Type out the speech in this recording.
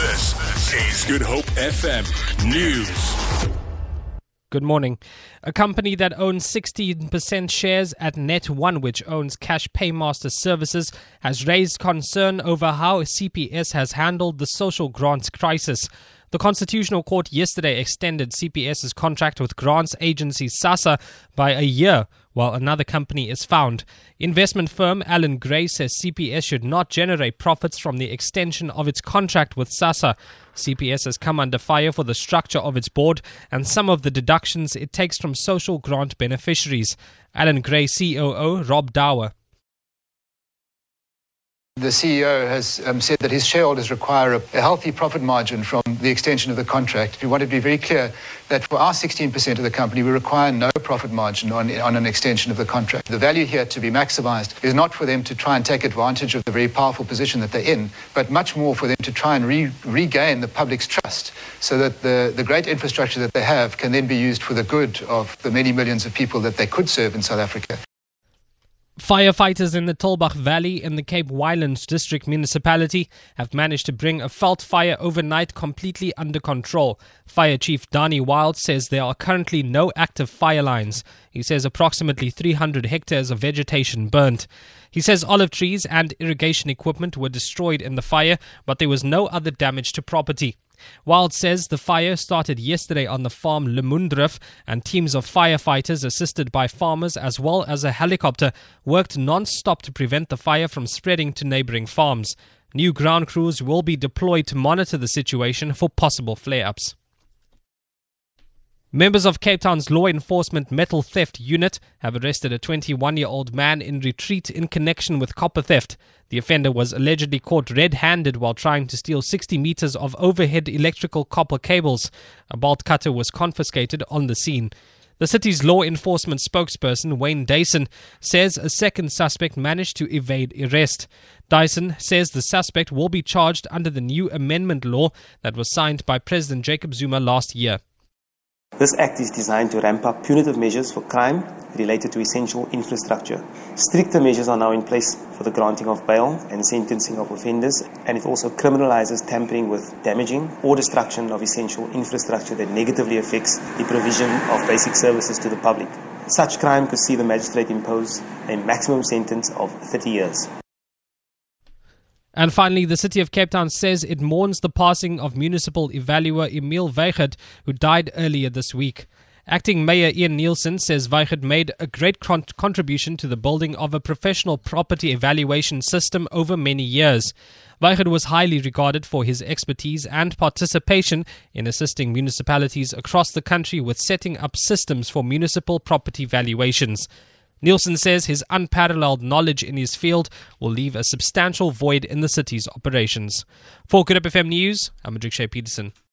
This is Good Hope FM News. Good morning. A company that owns 16% shares at Net1, which owns Cash Paymaster Services, has raised concern over how CPS has handled the social grants crisis. The Constitutional Court yesterday extended CPS's contract with grants agency SASSA by a year while another company is found. Investment firm Allan Gray says CPS should not generate profits from the extension of its contract with SASSA. CPS has come under fire for the structure of its board and some of the deductions it takes from social grant beneficiaries. Allan Gray COO Rob Dower the CEO has um, said that his shareholders require a, a, healthy profit margin from the extension of the contract. We want to be very clear that for our 16% of the company, we require no profit margin on, on an extension of the contract. The value here to be maximized is not for them to try and take advantage of the very powerful position that they're in, but much more for them to try and re- regain the public's trust so that the, the great infrastructure that they have can then be used for the good of the many millions of people that they could serve in South Africa. Firefighters in the Tulbagh Valley in the Cape Winelands District Municipality have managed to bring a veld fire overnight completely under control. Fire Chief Danny Wild says there are currently no active fire lines. He says approximately 300 hectares of vegetation burnt. He says olive trees and irrigation equipment were destroyed in the fire, but there was no other damage to property. Wild says the fire started yesterday on the farm Lemundrif and teams of firefighters assisted by farmers as well as a helicopter worked non-stop to prevent the fire from spreading to neighboring farms. New ground crews will be deployed to monitor the situation for possible flare-ups. Members of Cape Town's law enforcement metal theft unit have arrested a 21 year old man in Retreat in connection with copper theft. The offender was allegedly caught red handed while trying to steal 60 meters of overhead electrical copper cables. A bolt cutter was confiscated on the scene. The city's law enforcement spokesperson, Wayne Dyson, says a second suspect managed to evade arrest. Dyson says the suspect will be charged under the new amendment law that was signed by President Jacob Zuma last year. This act is designed to ramp up punitive measures for crime related to essential infrastructure. Stricter measures are now in place for the granting of bail and sentencing of offenders, and it also criminalizes tampering with damaging or destruction of essential infrastructure that negatively affects the provision of basic services to the public. Such crime could see the magistrate impose a maximum sentence of 30 years. And finally, the city of Cape Town says it mourns the passing of municipal evaluator Emil Weigert, who died earlier this week. Acting Mayor Ian Neilson says Weigert made a great con- contribution to the building of a professional property evaluation system over many years. Weigert was highly regarded for his expertise and participation in assisting municipalities across the country with setting up systems for municipal property valuations. Neilson says his unparalleled knowledge in his field will leave a substantial void in the city's operations. For Good FM News, I'm Madrik Shea Peterson.